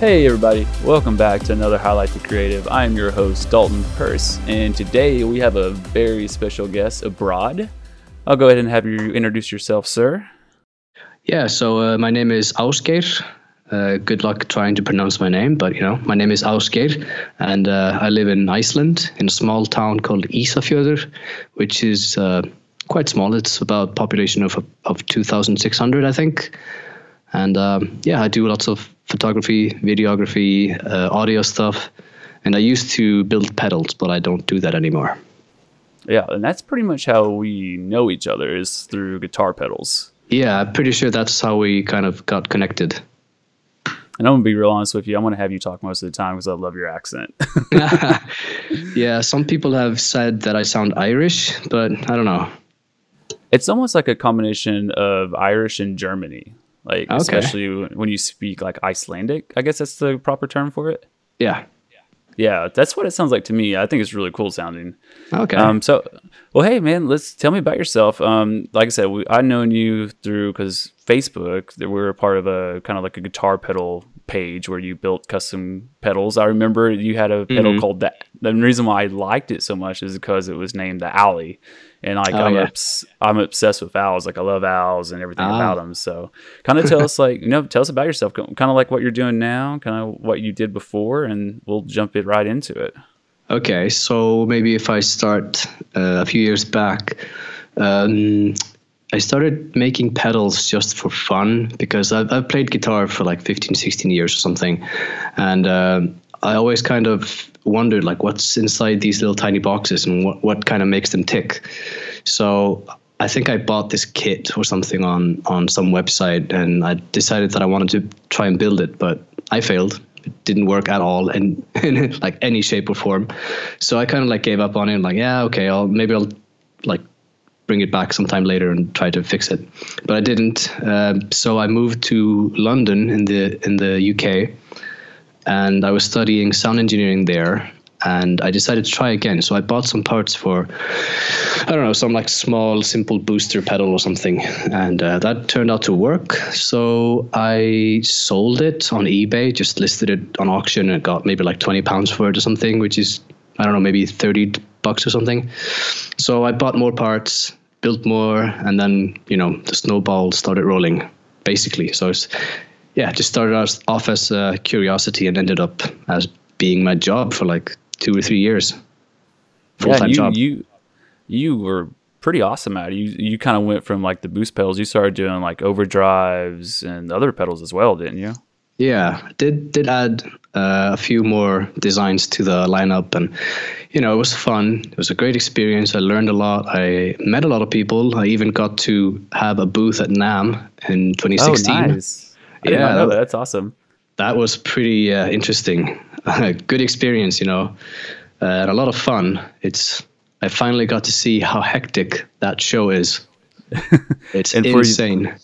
Hey, everybody, welcome back to another Highlight the Creative. I am your host, Dalton Purse, and today we have a very special guest abroad. I'll go ahead and have you introduce yourself, sir. Yeah, so uh, my name is Ásgeir. Uh, good luck trying to pronounce my name, but you know, my name is Ásgeir, and uh, I live in Iceland in a small town called Ísafjörður, which is uh, quite small. It's about population of of 2,600, I think. And um, yeah, I do lots of photography, videography, uh, audio stuff. And I used to build pedals, but I don't do that anymore. Yeah, and that's pretty much how we know each other is through guitar pedals. Yeah, I'm pretty sure that's how we kind of got connected. And I'm gonna be real honest with you. I'm gonna have you talk most of the time because I love your accent. yeah, some people have said that I sound Irish, but I don't know. It's almost like a combination of Irish and Germany like okay. especially when you speak like Icelandic. I guess that's the proper term for it. Yeah. Yeah, that's what it sounds like to me. I think it's really cool sounding. Okay. Um. So, well, hey, man, let's tell me about yourself. Um. Like I said, we, I've known you through because Facebook. We're a part of a kind of like a guitar pedal page where you built custom pedals. I remember you had a pedal mm-hmm. called that. The reason why I liked it so much is because it was named the Alley and like oh, I'm yeah. obs- I'm obsessed with owls. Like I love owls and everything about ah. them. So kind of tell us like you know tell us about yourself. Kind of like what you're doing now, kind of what you did before, and we'll jump it right into it. Okay, so maybe if I start uh, a few years back. Um, I started making pedals just for fun because I've, I've played guitar for like 15, 16 years or something. And uh, I always kind of wondered like what's inside these little tiny boxes and what, what kind of makes them tick. So I think I bought this kit or something on on some website and I decided that I wanted to try and build it, but I failed. It didn't work at all in, in like any shape or form. So I kind of like gave up on it. like, yeah, okay, I'll maybe I'll like bring it back sometime later and try to fix it. But I didn't. Uh, so I moved to London in the in the UK and I was studying sound engineering there. And I decided to try again. So I bought some parts for, I don't know, some like small, simple booster pedal or something. And uh, that turned out to work. So I sold it on eBay, just listed it on auction and got maybe like 20 pounds for it or something, which is, I don't know, maybe 30 bucks or something. So I bought more parts, built more, and then, you know, the snowball started rolling basically. So it's yeah, just started off as a curiosity and ended up as being my job for like two or three years. Full time yeah, job. You you were pretty awesome at it. You you kind of went from like the boost pedals. You started doing like overdrives and other pedals as well, didn't you? Yeah, did did add uh, a few more designs to the lineup, and you know it was fun. It was a great experience. I learned a lot. I met a lot of people. I even got to have a booth at NAMM in 2016. Oh, nice yeah, that, that's awesome. That was pretty uh, interesting. Good experience, you know, uh, and a lot of fun. It's I finally got to see how hectic that show is. It's insane. You,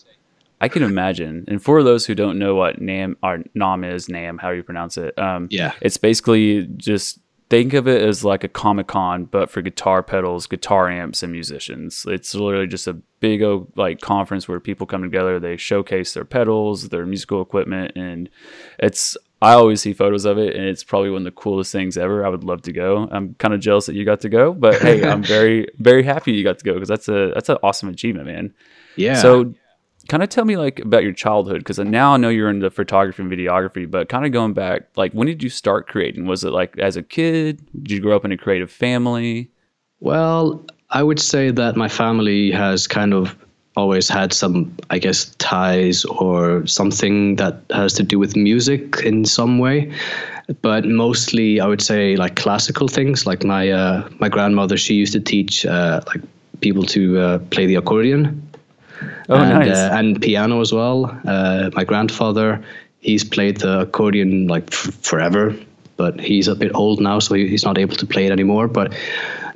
I can imagine. And for those who don't know what NAMM or NAMM is, NAMM, how you pronounce it, um, yeah, it's basically just think of it as like a comic con but for guitar pedals guitar amps and musicians. It's literally just a big old like conference where people come together they showcase their pedals their musical equipment and it's i always see photos of it and it's probably one of the coolest things ever. I would love to go. I'm kind of jealous that you got to go but hey i'm very very happy you got to go because that's a that's an awesome achievement man. Yeah. So kind of tell me like about your childhood because now I know you're into photography and videography, but kind of going back, like when did you start creating? Was it like as a kid? Did you grow up in a creative family? Well, I would say that my family has kind of always had some, I guess, ties or something that has to do with music in some way. But mostly, I would say like classical things. Like my uh, my grandmother, she used to teach uh, like people to uh, play the accordion Oh, and, nice. Uh, and piano as well. Uh, my grandfather, he's played the accordion like f- forever, but he's a bit old now, so he, he's not able to play it anymore. But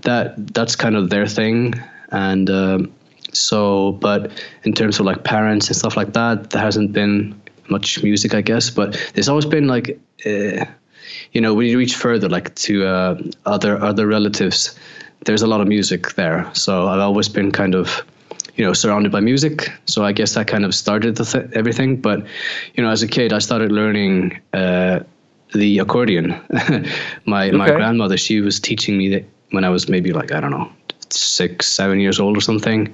that that's kind of their thing, and um, so. But in terms of like parents and stuff like that, there hasn't been much music, I guess. But there's always been like. Uh, you know, when you reach further, like to uh, other other relatives, there's a lot of music there. So I've always been kind of you know, surrounded by music. So I guess that kind of started th- everything. But you know, as a kid, I started learning uh, the accordion. my okay. my grandmother, she was teaching me that when I was maybe like I don't know six, seven years old or something,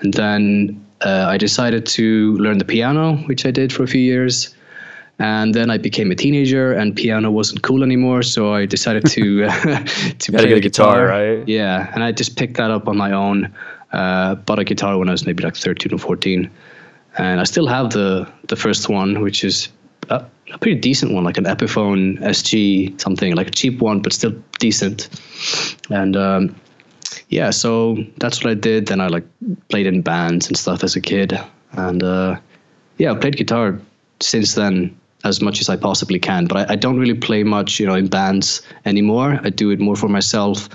and then uh, I decided to learn the piano, which I did for a few years. And then I became a teenager, and piano wasn't cool anymore. So I decided to to play the guitar, guitar, right? Yeah, and I just picked that up on my own. Uh, bought a guitar when I was maybe like 13 or 14, and I still have the the first one, which is a, a pretty decent one, like an Epiphone SG something, like a cheap one, but still decent. And um, yeah, so that's what I did. Then I like played in bands and stuff as a kid, and uh, yeah, I played guitar since then as much as I possibly can. But I, I, don't really play much, you know, in bands anymore. I do it more for myself.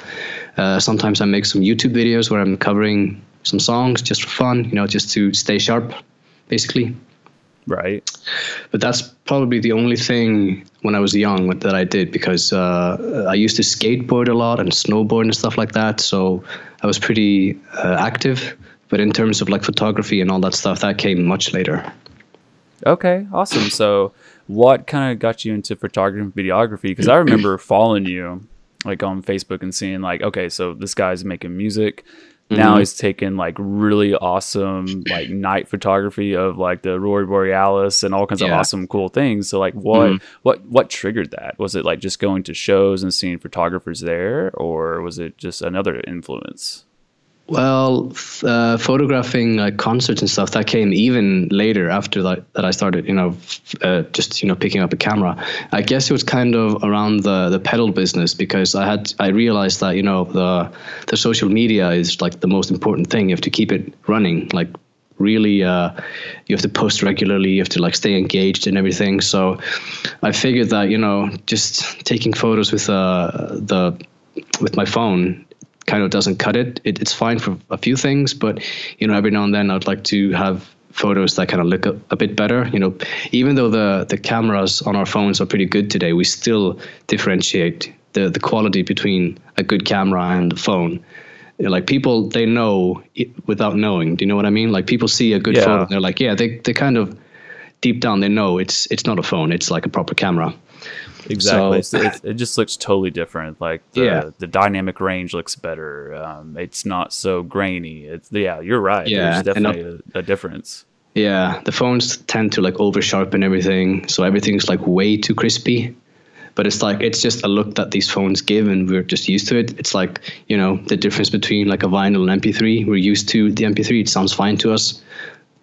Uh, sometimes I make some YouTube videos where I'm covering some songs just for fun, you know, just to stay sharp, basically. Right. But that's probably the only thing when I was young that I did because uh, I used to skateboard a lot and snowboard and stuff like that. So I was pretty uh, active. But in terms of like photography and all that stuff, that came much later. Okay, awesome. So, what kind of got you into photography and videography? Because I remember following you like on Facebook and seeing like, okay, so this guy's making music. Mm-hmm. Now he's taking like really awesome like night photography of like the aurora borealis and all kinds yeah. of awesome cool things. So like what mm-hmm. what what triggered that? Was it like just going to shows and seeing photographers there, or was it just another influence? Well, uh, photographing like concerts and stuff that came even later after that, that I started, you know, uh, just you know picking up a camera. I guess it was kind of around the the pedal business because I had I realized that you know the the social media is like the most important thing. You have to keep it running, like really uh, you have to post regularly you have to like stay engaged and everything so i figured that you know just taking photos with uh, the with my phone kind of doesn't cut it. it. It's fine for a few things, but you know, every now and then I'd like to have photos that kind of look a, a, bit better. You know, even though the the cameras on our phones are pretty good today, we still differentiate the the quality between a good camera and a phone. You know, like people, they know without knowing. Do you know what I mean? Like people see a good yeah. photo, and they're like, yeah, they they kind of deep down they know it's it's not a phone. It's like a proper camera. Exactly. So, it, it, just looks totally different. Like the, yeah. the dynamic range looks better. Um, it's not so grainy. It's yeah, you're right. Yeah, There's definitely a, a, difference. Yeah, the phones tend to like over sharpen everything, so everything's like way too crispy. But it's like it's just a look that these phones give, and we're just used to it. It's like you know the difference between like a vinyl and MP3. We're used to the MP3; it sounds fine to us,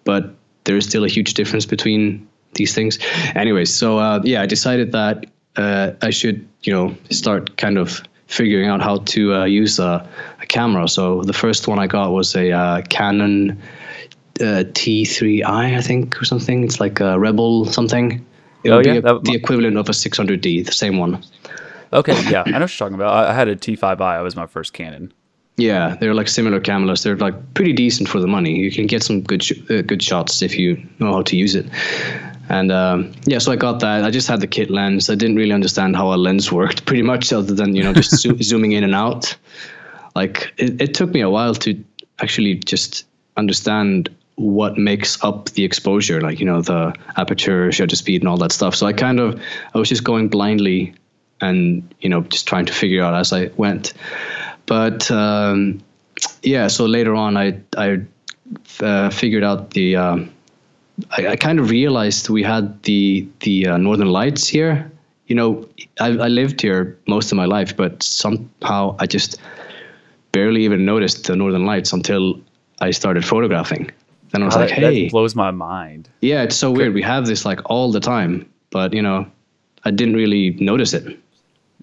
but there is still a huge difference between these things. Anyways, so uh, yeah, I decided that uh, I should, you know, start kind of figuring out how to uh, use a, a, camera. So the first one I got was a uh, Canon uh, T3i, I think, or something. It's like a Rebel something. It oh, yeah? A, that, the equivalent of a 600D, the same one. Okay, yeah, I know what you're talking about. I had a T5i. It was my first Canon. Yeah, they're like similar cameras. They're like pretty decent for the money. You can get some good sh- uh, good shots if you know how to use it. And um, yeah, so I got that. I just had the kit lens. I didn't really understand how a lens worked, pretty much, other than you know just zo- zooming in and out. Like it, it took me a while to actually just understand what makes up the exposure, like you know the aperture, shutter speed, and all that stuff. So I kind of I was just going blindly, and you know just trying to figure out as I went. But um, yeah, so later on, I I uh, figured out the um, I, I, kind of realized we had the the uh, Northern Lights here. You know, I, I lived here most of my life, but somehow I just barely even noticed the Northern Lights until I started photographing. And I was like, "Hey, that blows my mind." Yeah, it's so weird. We have this like all the time, but you know, I didn't really notice it.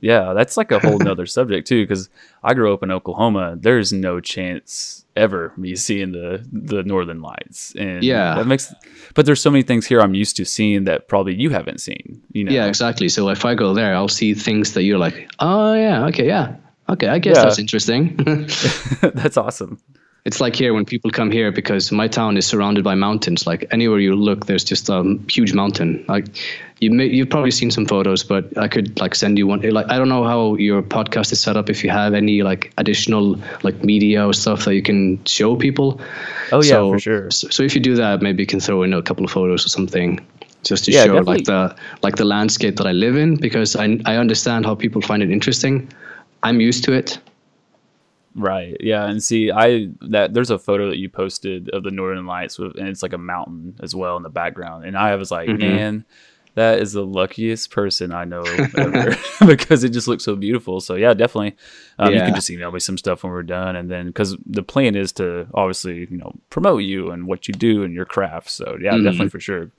Yeah, that's like a whole nother subject too. Because I grew up in Oklahoma. There's no chance ever me seeing the the northern lights, and yeah, that makes. But there's so many things here I'm used to seeing that probably you haven't seen. You know? Yeah, exactly. So if I go there, I'll see things that you're like, oh yeah, okay, yeah, okay, I guess yeah. that's interesting. that's awesome. It's like here when people come here because my town is surrounded by mountains. Like anywhere you look, there's just a huge mountain. Like you may, you've probably seen some photos, but I could like send you one. Like I don't know how your podcast is set up. If you have any like additional like media or stuff that you can show people. Oh yeah, so, for sure. So, so if you do that, maybe you can throw in a couple of photos or something just to Yeah, show definitely. like the like the landscape that I live in because I I understand how people find it interesting. I'm used to it. Right. Yeah. And see, I that there's a photo that you posted of the Northern Lights with, and it's like a mountain as well in the background. And I was like, Mhm. man, that is the luckiest person I know ever because it just looks so beautiful. So yeah, definitely. Um, You can just email me some stuff when we're done, and then because the plan is to obviously you know promote you and what you do and your craft. So yeah, Mhm. definitely for sure.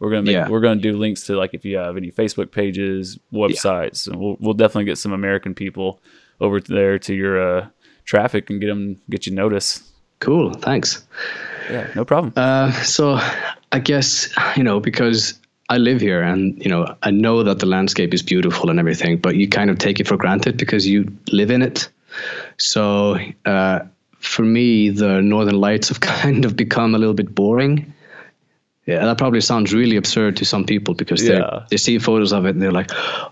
We're gonna make, Yeah. we're gonna do links to like if you have any Facebook pages, websites, and we'll we'll definitely get some American people over there to your uh, traffic and get them get you notice. Cool. Thanks. Yeah, no problem. Uh, so I guess you know because I live here and you know I know that the landscape is beautiful and everything, but you kind of take it for granted because you live in it. So uh, for me, the Northern Lights have kind of become a little bit boring. Yeah, that probably sounds really absurd to some people because they Yeah. they see photos of it and they're like,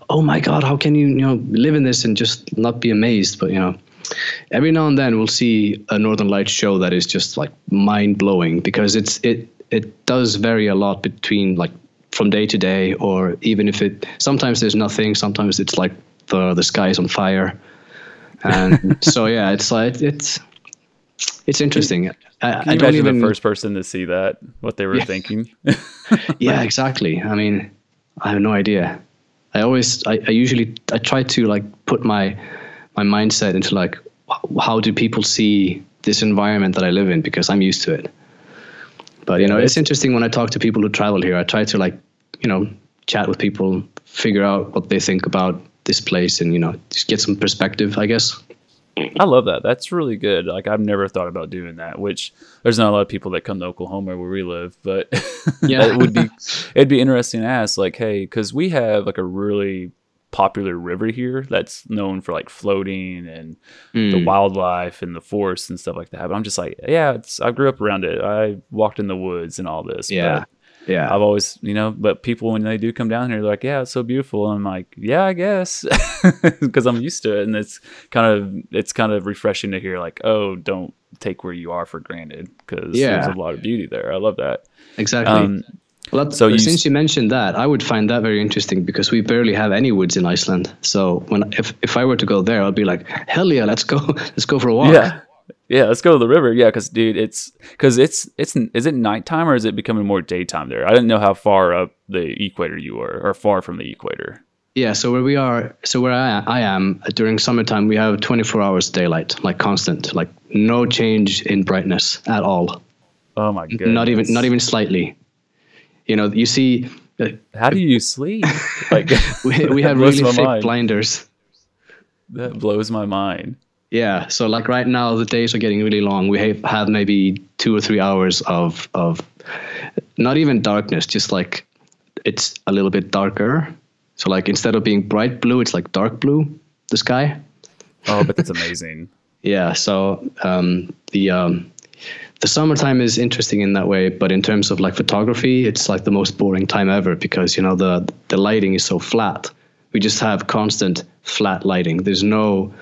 "Oh my God, how can you you know live in this and just not be amazed?" But you know, every now and then we'll see a Northern Lights show that is just like mind blowing because it's it it does vary a lot between like from day to day or even if it sometimes there's nothing sometimes it's like the the sky is on fire and so yeah it's like it's it's interesting I, Can I don't even the first person to see that? What they were Yeah. thinking? yeah exactly i mean i have no idea i always I, I usually i try to like put my my mindset into like how do people see this environment that i live in because i'm used to it but you know it's interesting when i talk to people who travel here i try to like you know chat with people figure out what they think about this place and you know just get some perspective i guess I love that. That's really good. Like I've never thought about doing that. Which there's not a lot of people that come to Oklahoma where we live, but Yeah. it would be it'd be interesting to ask like, hey, because we have like a really popular river here that's known for like floating and the Mm. wildlife and the forest and stuff like that. But I'm just like, yeah, it's I grew up around it. I walked in the woods and all this. yeah yeah I've always, you know, but people when they do come down here, they're like, "Yeah, it's so beautiful." And I'm like, "Yeah, I guess," because I'm used to it, and it's kind of it's kind of refreshing to hear like, "Oh, don't take where you are for granted," because Yeah. there's a lot of beauty there. I love that. exactly Um, Well, So you since you mentioned that, I would find that very interesting because we barely have any woods in Iceland. So when if if I were to go there, I'd be like, hell yeah, let's go, let's go for a walk. yeah, yeah. Let's go to the river. Yeah, because dude, it's because it's it's is it nighttime or is it becoming more daytime there? I didn't know how far up the equator you were, or far from the equator. Yeah. So where we are, so where I, I am uh, during summertime, we have 24 hours daylight, like constant, like no change in brightness at all. Oh my god! Not even not even slightly. You know, you see, uh, How do you sleep? Like we, we have really thick mind. blinders. That blows my mind. Yeah, so like right now the days are getting really long. We have, have maybe two or three hours of of not even darkness, just like it's a little bit darker. So like instead of being bright blue, it's like dark blue, the sky. Oh, but that's amazing. Yeah, so um, the um, the summertime is interesting in that way, but in terms of like photography, it's like the most boring time ever because you know the the lighting is so flat. We just have constant flat lighting. There's no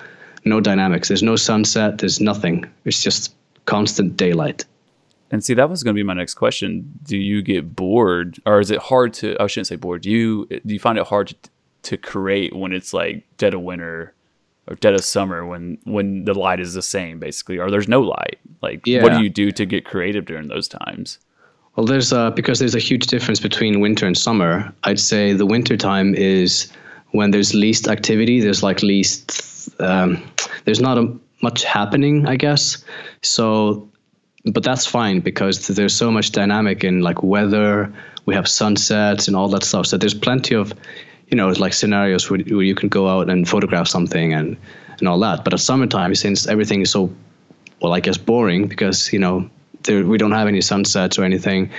no dynamics. There's no sunset. There's nothing. It's just constant daylight. And see, that was going to be my next question. Do you get bored, or is it hard to? I shouldn't say bored. Do you do you find it hard to, to create when it's like dead of winter or dead of summer when when the light is the same basically, or there's no light? Like, what do you do to get creative during those times? Well, there's uh, because there's a huge difference between winter and summer. I'd say the winter time is when there's least activity. There's like least um, there's not a, much happening, I guess. So, but that's fine because there's so much dynamic in like weather. We have sunsets and all that stuff. So there's plenty of you know it's like scenarios where, where you can go out and photograph something and and all that. But at summertime, since everything is so well, I guess boring because you know there, we don't have any sunsets or anything.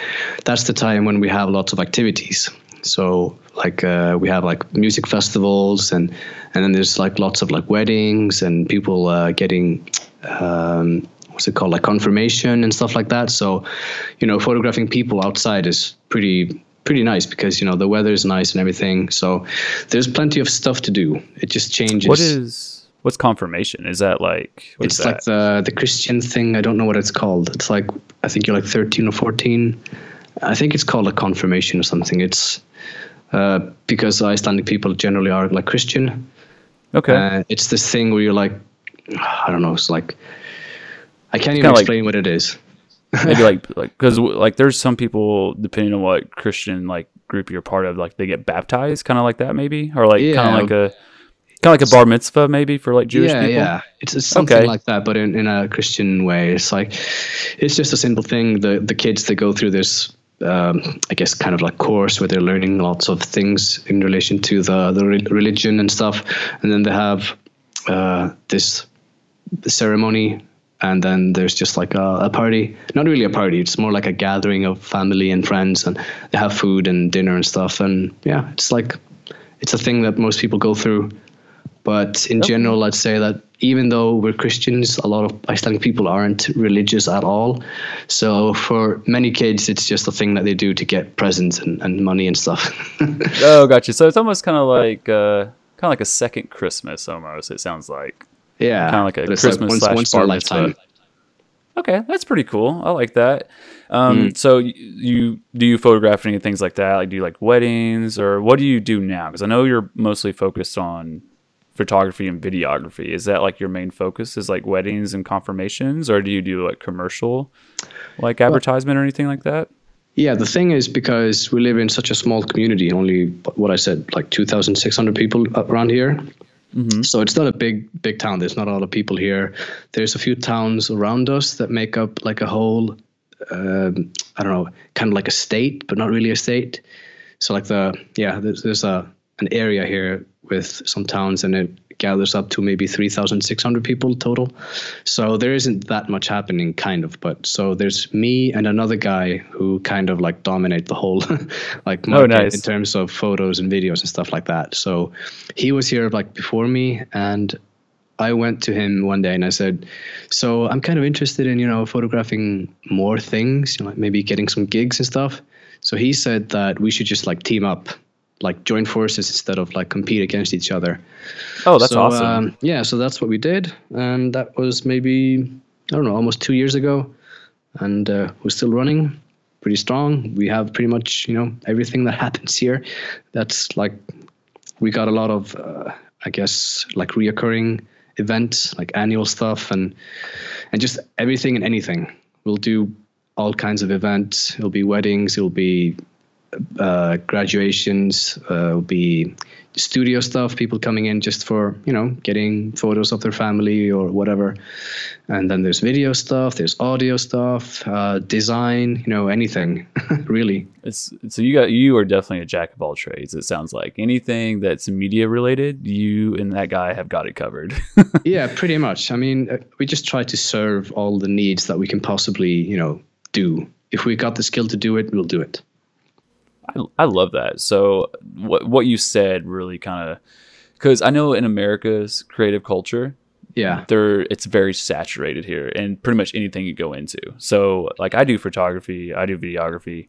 That's the time when we have lots of activities. So like uh, we have like music festivals and and then there's like lots of like weddings and people uh, getting um, what's it called like confirmation and stuff like that. So, you know, photographing people outside is pretty pretty nice because you know the weather is nice and everything. So there's plenty of stuff to do. It just changes. What is what's confirmation? Is that like it's that? like the the Christian thing. I don't know what it's called. It's like I think you're like 13 or 14. I think it's called a confirmation or something. It's uh, because Icelandic people generally are like Christian. Okay. Uh, it's this thing where you're like, I don't know. It's like I can't even explain like, what it is. maybe like like because like there's some people depending on what Christian like group you're part of, like they get baptized, kind of like that maybe, or like yeah. kind of like a kind of like a bar mitzvah maybe for like Jewish yeah, people. Yeah, it's, it's something okay. like that, but in, in a Christian way. It's like it's just a simple thing. The the kids they go through this um, I guess kind of like course where they're learning lots of things in relation to the the re- religion and stuff, and then they have uh, this ceremony and then there's just like a, a, party. Not really a party it's more like a gathering of family and friends and they have food and dinner and stuff and yeah it's like it's a thing that most people go through. But in okay. general i'd say that even though we're christians a lot of icelandic people aren't religious at all. So for many kids it's just a thing that they do to get presents and, and money and stuff. Oh gotcha. So it's almost kind of like uh, kind of like a second christmas almost it sounds like yeah, kind of like a Christmas like once, slash once bar lifetime. Okay, that's pretty cool. I like that. Um, mm. So you, you do you photograph any things like that? Like do you like weddings or what do you do now? Because I know you're mostly focused on photography and videography. Is that like your main focus? Is like weddings and confirmations, or do you do like commercial, like advertisement or anything like that? Yeah, the thing is because we live in such a small community, only what I said, like two thousand six hundred people around here. Mm-hmm. So it's not a big big town. There's not a lot of people here. There's a few towns around us that make up like a whole. Um, I don't know, kind of like a state, but not really a state. So like the yeah, there's, there's a an area here with some towns, and it gathers up to maybe 3,600 people total. So there isn't that much happening, kind of. But so there's me and another guy who kind of like dominate the whole like oh, market oh, nice. in terms of photos and videos and stuff like that. So he was here like before me, and I went to him one day and I said, "So I'm kind of interested in you know photographing more things, you know, like maybe getting some gigs and stuff." So he said that we should just like team up like join forces instead of like compete against each other. Oh, that's so, awesome. Um, yeah, so that's what we did, and that was maybe I don't know, almost two years ago, and uh, we're still running, pretty strong. We have pretty much you know everything that happens here. That's like we got a lot of uh, I guess like reoccurring events, like annual stuff, and and just everything and anything. We'll do all kinds of events. It'll be weddings. It'll be uh, graduations, uh, will be studio stuff, people coming in just for, you know, getting photos of their family or whatever. And then there's video stuff, there's audio stuff, uh, design, you know, anything really. It's, so you got, you are definitely a jack of all trades. It sounds like anything that's media related, you and that guy have got it covered. yeah, pretty much. I mean, uh, we just try to serve all the needs that we can possibly, you know, do. If we got the skill to do it, we'll do it. I, I love that. So what what you said really kind of because I know in America's creative culture, yeah, there it's very saturated here, and pretty much anything you go into. So like I do photography, I do videography,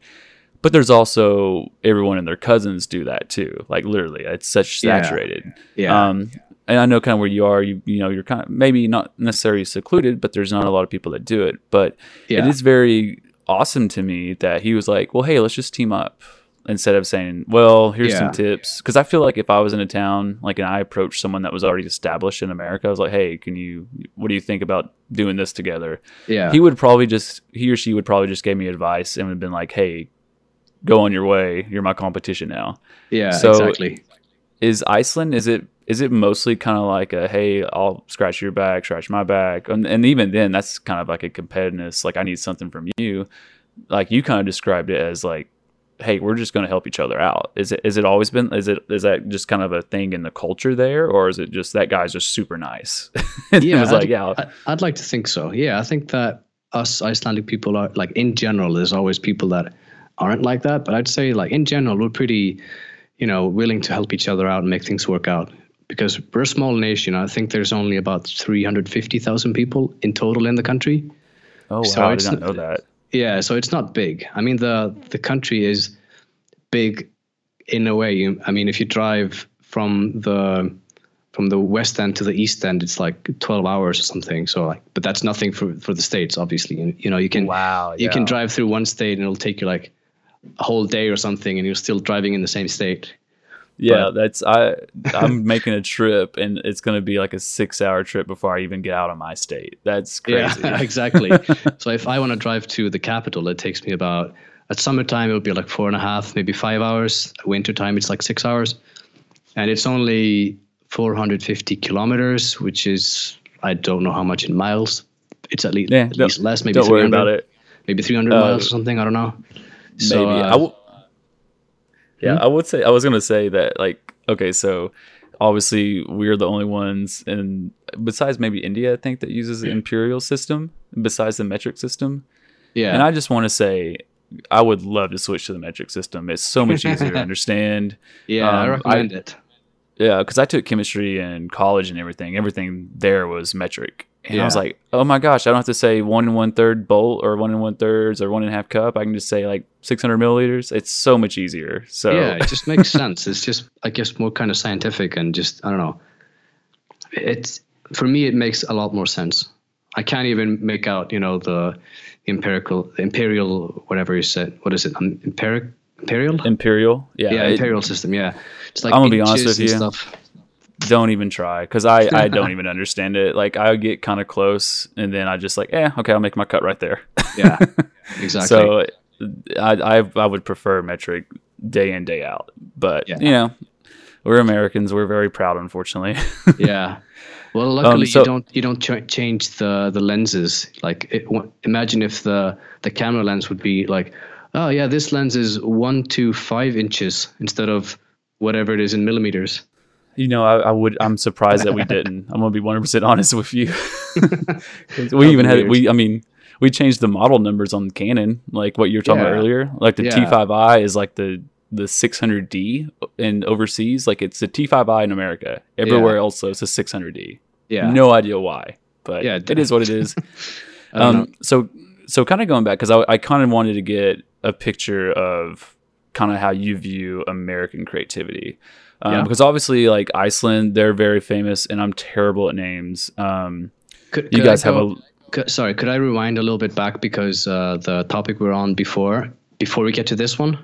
but there's also everyone and their cousins do that too. Like literally, it's such saturated. Yeah. yeah. Um, and I know kind of where you are. You you know you're kind of maybe not necessarily secluded, but there's not a lot of people that do it. But yeah. it is very awesome to me that he was like, well, hey, let's just team up instead of saying, "Well, here's yeah. some tips." Because I feel like if I was in a town, like, and I approached someone that was already established in America, I was like, "Hey, can you? What do you think about doing this together?" Yeah, he would probably just he or she would probably just give me advice and would have been like, "Hey, go on your way. You're my competition now." Yeah, so exactly. Is Iceland? Is it? Is it mostly kind of like a hey, I'll scratch your back, scratch my back, and, and even then, that's kind of like a competitiveness. Like I need something from you. Like you kind of described it as like hey, we're just going to help each other out. Is it is it always been is it is that just kind of a thing in the culture there, or is it just that guy's just super nice? yeah, I'd, like, yeah, I'd like to think so. Yeah, I think that us Icelandic people are like in general. There's always people that aren't like that, but I'd say like in general we're pretty, you know, willing to help each other out and make things work out. because we're a small nation. I think there's only about 350,000 people in total in the country. Oh wow, So I did not- know that. Yeah, so it's not big. I mean, the the country is big in a way. I mean, if you drive from the from the west end to the east end, it's like 12 hours or something. So like, but that's nothing for for the states, obviously. You, you know, you can Wow, you can drive through one state and it'll take you like a whole day or something, and you're still driving in the same state. Yeah, that's I. I'm making a trip, and it's going to be like a six-hour trip before I even get out of my state. That's crazy. Yeah, exactly. so if I want to drive to the capital, it takes me about at summertime it would be like four and a half, maybe five hours. Wintertime it's like six hours, and it's only 450 kilometers, which is I don't know how much in miles. It's at least, Yeah, at least less, maybe Don't worry 300, about it. maybe 300 Uh, miles or something. I don't know. Maybe So, uh, I w- Yeah, I would say I was gonna say that like okay, so obviously we're the only ones, and besides maybe India, I think that uses the imperial system besides the metric system. yeah, And I just want to say, I would love to switch to the metric system. It's so much easier to understand. yeah, I um, recommend it. Yeah, because I took chemistry in college and everything. Everything there was metric. And I was like, oh my gosh, I don't have to say one and one third bolt or one and one thirds or one and a half cup. I can just say like 600 milliliters. It's so much easier. So yeah, it just makes sense. It's just, I guess, more kind of scientific and just, I don't know. It's for me, it makes a lot more sense. I can't even make out, you know, the empirical, imperial, whatever you said. What is it? Um, empiric, imperial? imperial. Yeah, yeah, it- imperial system. Yeah, it's like I'm gonna be honest with you. Stuff. Don't even try because I, I don't even understand it. Like I get kind of close and then I just like, eh, okay, I'll make my cut right there. Yeah, exactly. So I, I I would prefer metric day in day out, but Yeah. you know, we're Americans. We're very proud, unfortunately. yeah. Well, luckily Um, so- you don't you don't ch- change the the lenses. Like, it, w- imagine if the the camera lens would be like, oh yeah, this lens is one to five inches instead of whatever it is in millimeters. You know, I, I would. I'm surprised that we didn't. I'm gonna be 100 percent honest with you. we even had we. I mean, we changed the model numbers on Canon, like what you were talking about earlier. Like the Yeah. T5i is like the the 600D in overseas. Like it's the T5i in America. Everywhere else, though, it's a 600D. Yeah. No idea why, but Yeah, it is what it is. Um, so so kind of going back because I, I kind of wanted to get a picture of kind of how you view American creativity. Um, Yeah. Because obviously, like Iceland, they're very famous, and I'm terrible at names. Um, Could, you could I guys have a could- sorry, could I rewind a little bit back because uh, the topic we're on before before we get to this one?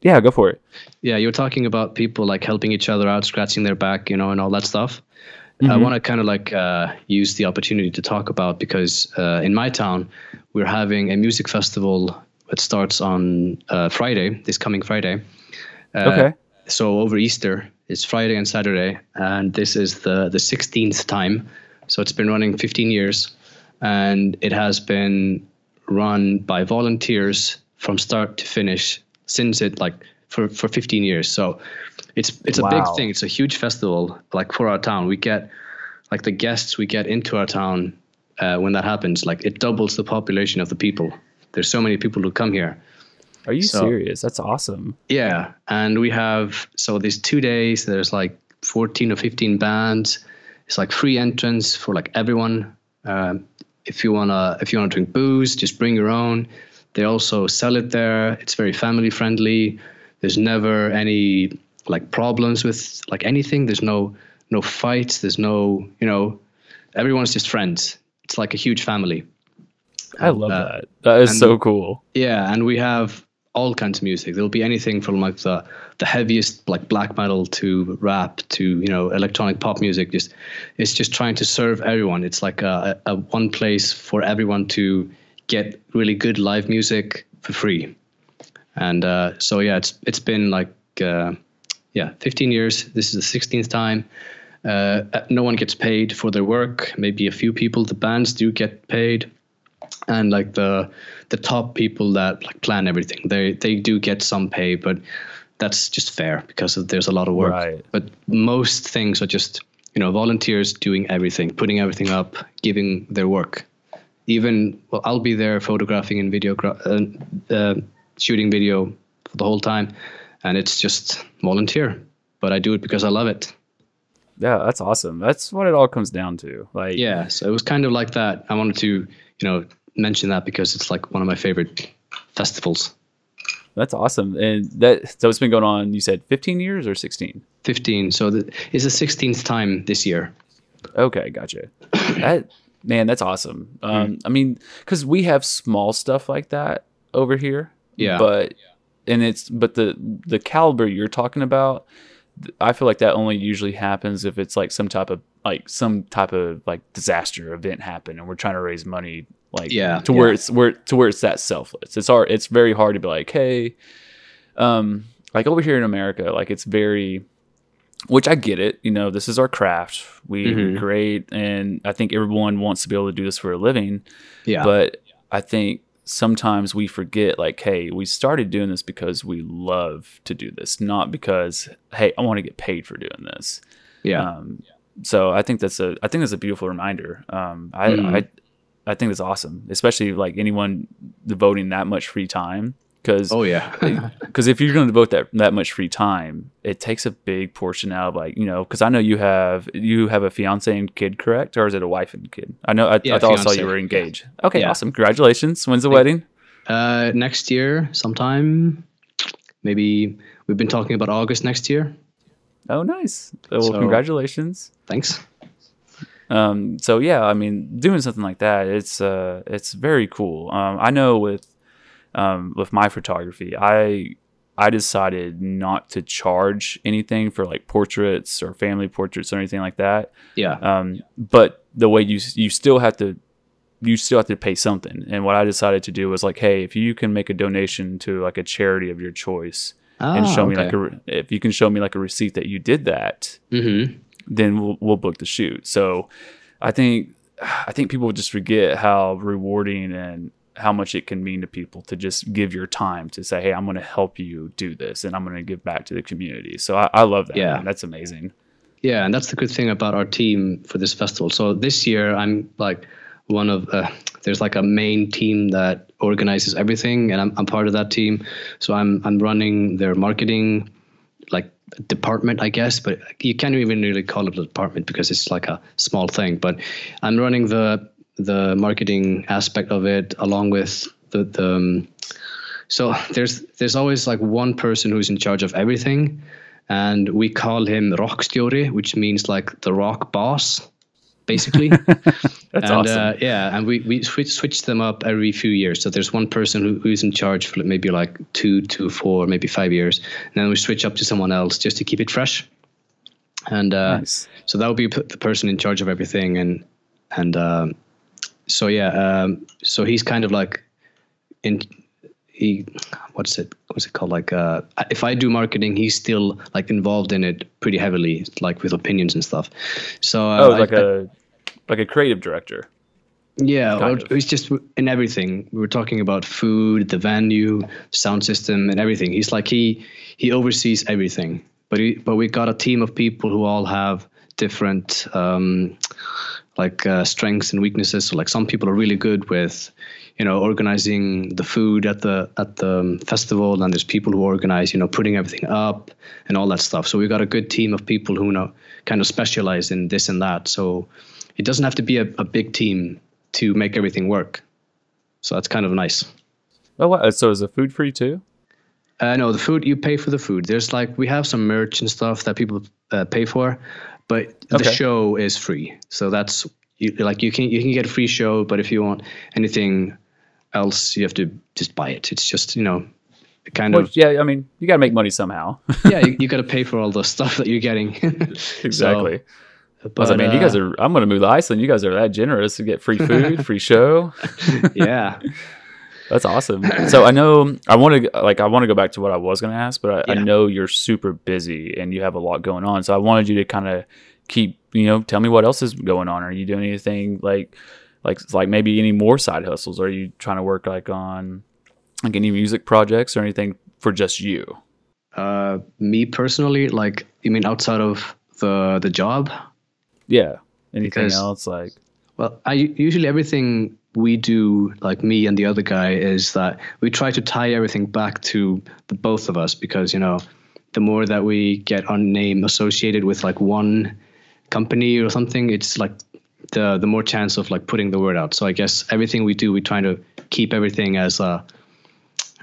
yeah, go for it. Yeah, you're talking about people like helping each other out, scratching their back, you know, and all that stuff. I Mhm. want to kind of like uh, use the opportunity to talk about because uh, in my town we're having a music festival that starts on uh, Friday, this coming Friday. Uh, Okay. So over Easter, it's Friday and Saturday, and this is the the 16th time. So it's been running 15 years, and it has been run by volunteers from start to finish since it like for for 15 years. So it's it's a Wow. big thing. It's a huge festival like for our town. We get like the guests we get into our town uh, when that happens. Like it doubles the population of the people. There's so many people who come here. Are you So- serious? That's awesome. Yeah, and we have so these two days. There's like 14 or 15 bands. It's like free entrance for like everyone. Um, if you wanna if you wanna drink booze, just bring your own. They also sell it there. It's very family friendly. There's never any like problems with like anything. There's no no fights. There's no you know everyone's just friends. It's like a huge family. I love uh, that. That is and- so cool. Yeah, and we have all kinds of music. There'll be anything from like the the heaviest like black metal to rap to you know electronic pop music. Just it's just trying to serve everyone. It's like a, a one place for everyone to get really good live music for free. And uh, so yeah, it's it's been like uh, yeah, 15 years. This is the 16th time. Uh, no one gets paid for their work. Maybe a few people. The bands do get paid and like the the top people that like plan everything they they do get some pay but that's just fair because there's a lot of work Right. but most things are just you know volunteers doing everything putting everything up giving their work even well i'll be there photographing and video uh, uh, shooting video for the whole time and it's just volunteer but i do it because i love it Yeah, that's awesome. That's what it all comes down to. Like, Yeah, so it was kind of like that. I wanted to, you know, mention that because it's like one of my favorite festivals. that's awesome. And that so it's been going on. You said 15 years or 16? 15. So the, it's the 16th time this year. Okay, gotcha. that man, that's awesome. Um, I mean, because we have small stuff like that over here. Yeah. But and it's but the the caliber you're talking about, I feel like that only usually happens if it's like some type of like some type of like disaster event happen, and we're trying to raise money like Yeah, to where yeah. it's where to where it's that selfless. It's hard. It's very hard to be like, hey, um, like over here in America, like it's very which I get it. You know, this is our craft. We, Mhm. We're great, and I think everyone wants to be able to do this for a living. Yeah. But I think sometimes we forget, like, hey, we started doing this because we love to do this, not because, hey, I want to get paid for doing this. yeah. Um, so I think that's a, I think that's a beautiful reminder. Um, I, Mhm. I, I think that's awesome, especially like anyone devoting that much free time. Because oh, yeah. because if you're going to devote that that much free time, it takes a big portion out of like you know. Because I know you have you have a fiance and kid, correct, or is it a wife and kid? I know I, Yeah, I thought I saw you were yeah. engaged. Okay, Yeah. awesome, congratulations. When's the wedding? uh, next year, sometime, maybe we've been talking about August next year. Oh, nice. Well, So- congratulations. Thanks. Um, so yeah, I mean, doing something like that, it's uh, it's very cool. Um, I know with um, with my photography, I I decided not to charge anything for like portraits or family portraits or anything like that. Yeah. Um, but the way you you still have to you still have to pay something. And what I decided to do was like, hey, if you can make a donation to like a charity of your choice and Ah, show me like a if you can show me like a receipt that you did that, Mm-hmm. Then we'll we'll book the shoot. So I think I think people just forget how rewarding and how much it can mean to people to just give your time to say, hey, I'm going to help you do this and I'm going to give back to the community. So I, I love that. Yeah. man. That's amazing. Yeah, and that's the good thing about our team for this festival. So this year, I'm like one of uh, there's like a main team that organizes everything, and I'm, I'm part of that team. So I'm I'm running their marketing like department, I guess, but you can't even really call it a department because it's like a small thing. But I'm running the the marketing aspect of it along with the the. Um, so there's there's always like one person who's in charge of everything, and we call him Rokkstjóri, which means like the rock boss, basically. That's and awesome. uh, yeah, and we we switch, switch them up every few years. So there's one person who, who's in charge for maybe like two, two, four, maybe five years, and then we switch up to someone else just to keep it fresh. And uh, nice. so that would be the person in charge of everything, and and um, so yeah, um, so he's kind of like in he what's it what's it called like uh, if I do marketing, he's still like involved in it pretty heavily, like with opinions and stuff. So uh, Oh, like I- a like a creative director. yeah, it's just in everything. We were talking about food, the venue, sound system, and everything. He's like he he oversees everything. But he, but we got a team of people who all have different um, like uh, strengths and weaknesses. So like some people are really good with you know organizing the food at the at the um, festival, and there's people who organize you know putting everything up and all that stuff. So we got a good team of people who know kind of specialize in this and that. So it doesn't have to be a, a big team to make everything work. So that's kind of nice. Oh, wow. so is the food free too? Uh, no, the food you pay for the food. There's like we have some merch and stuff that people uh, pay for, but the show is free. So that's you, like you can you can get a free show, but if you want anything else, you have to just buy it. It's just you know, kind Which, of yeah, I mean, you got to make money somehow. yeah. You, you got to pay for all the stuff that you're getting. exactly. So, Because I but, mean, you guys uh, are. I'm going to move to Iceland. You guys are that generous to get free food, free show. yeah. That's awesome. So I know I want to like I want to go back to what I was going to ask, but I, I know you're super busy and you have a lot going on. So I wanted you to kind of keep you know tell me what else is going on. Are you doing anything like like like maybe any more side hustles? Are you trying to work like on like any music projects or anything for just you? Uh, me personally, like you mean outside of the the job? Yeah. Anything Because- else like Well, I usually everything we do, like me and the other guy, is that we try to tie everything back to the both of us because you know, the more that we get our name associated with like one company or something, it's like the the more chance of like putting the word out. So I guess everything we do, we try to keep everything as a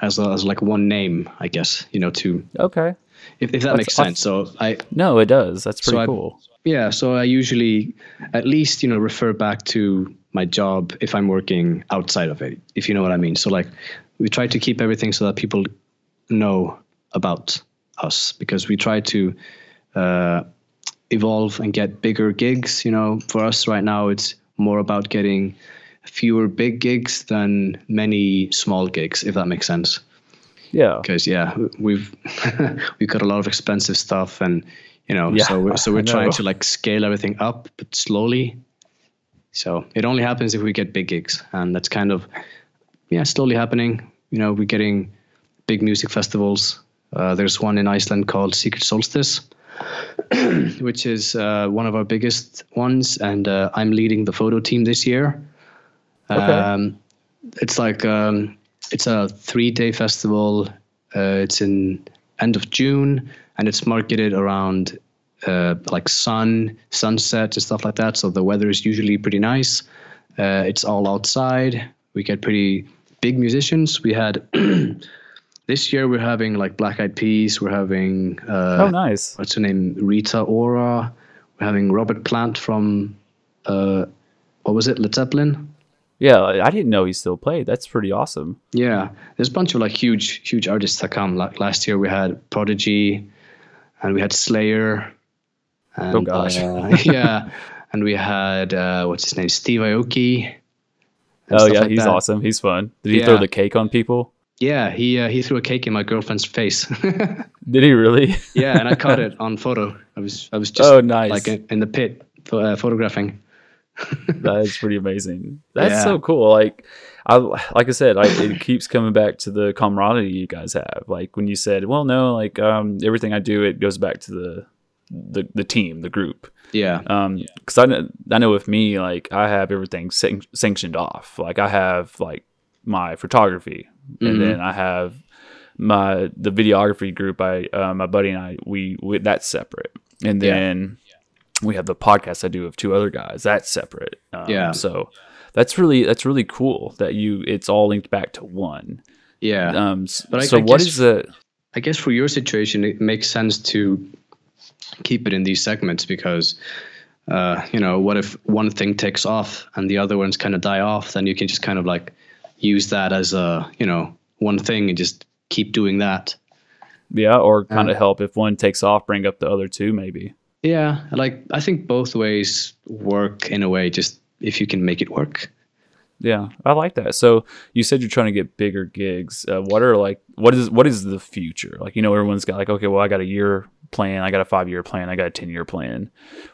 as a, as like one name. I guess you know to Okay. if, if that makes sense. So I No, it does. That's pretty I- cool. Yeah, so I usually at least you know refer back to my job if I'm working outside of it, if you know what I mean. So like we try to keep everything so that people know about us because we try to uh, evolve and get bigger gigs. You know, for us right now, it's more about getting fewer big gigs than many small gigs, if that makes sense Yeah. because yeah we've we've got a lot of expensive stuff and you know Yeah, so we're, so we're trying to like scale everything up but slowly. So it only happens if we get big gigs and that's kind of yeah slowly happening. You know we're getting big music festivals. Uh, there's one in iceland called secret solstice which is uh, one of our biggest ones and uh, i'm leading the photo team this year. Okay. um, it's like um, it's a three day festival. Uh, it's in end of June, and it's marketed around uh, like sun, sunset, and stuff like that. So the weather is usually pretty nice. Uh, it's all outside. We get pretty big musicians. We had this year we're having like Black Eyed Peas. We're having uh, oh, nice. what's her name? Rita Ora. We're having Robert Plant from uh, what was it? Led Zeppelin. Yeah, I didn't know he still played. That's pretty awesome. Yeah, there's a bunch of like huge, huge artists that come. Like last year, we had Prodigy, and we had Slayer. And, Oh, gosh. uh, yeah, and we had uh, what's his name, Steve Aoki. Oh yeah, like he's that. awesome. He's fun. Did he throw the cake on people? Yeah, he uh, he threw a cake in my girlfriend's face. Did he really? yeah, and I caught it on photo. I was I was just Oh, nice. like in, in the pit uh, photographing. that is pretty amazing. That's Yeah. so cool. Like, I like I said, I, it keeps coming back to the camaraderie you guys have. Like when you said, "Well, no, like um, everything I do, it goes back to the the the team, the group." Yeah, Um, because I know I know with me, like I have everything san- sanctioned off. Like I have like my photography, and then I have my the videography group. I uh, my buddy and I we, we that's separate, and Yeah. then we have the podcast I do with two other guys. That's separate. Um, Yeah. So that's really that's really cool that you it's all linked back to one. yeah. Um. But I- so I what guess- is the I guess for your situation, it makes sense to keep it in these segments because, uh, you know, what if one thing takes off and the other ones kind of die off? Then you can just kind of like use that as a, you know, one thing and just keep doing that. yeah, or kind Uh, of help if one takes off, bring up the other two, maybe. Yeah, like I think both ways work in a way, just if you can make it work. Yeah, I like that. So you said you're trying to get bigger gigs. Uh, what are like what is what is the future? Like you know, everyone's got like okay, well, I got a year plan, I got a five year plan, I got a ten year plan.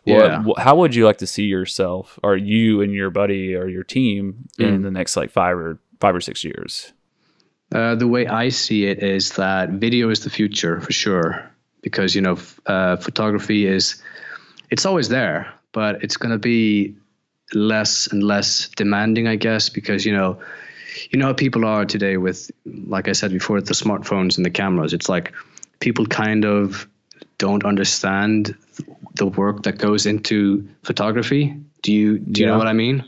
What, Yeah. how would you like to see yourself, or you and your buddy or your team in the next like five or five or six years? Uh, the way I see it is that video is the future for sure, because you know, f- uh, photography is it's always there, but it's gonna be less and less demanding, I guess, because you know, you know how people are today with, like I said before, the smartphones and the cameras. It's like people kind of don't understand the work that goes into photography. Do you do you Yeah. know what I mean?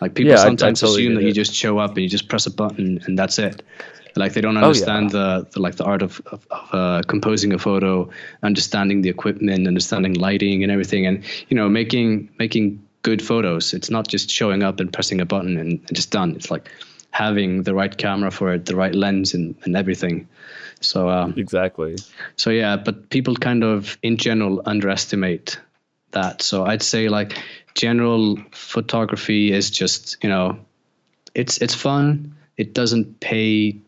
Like people Yeah, I- I sometimes totally assume that you just show up and you just press a button and that's it. Like they don't Oh, yeah. understand the, the like the art of, of, of uh, composing a photo, understanding the equipment, understanding lighting and everything, and you know making making good photos. It's not just showing up and pressing a button and, and just done. It's like having the right camera for it, the right lens, and, and everything. So um, Exactly. so yeah, but people kind of in general underestimate that. So I'd say like general photography is just you know, it's it's fun. It doesn't pay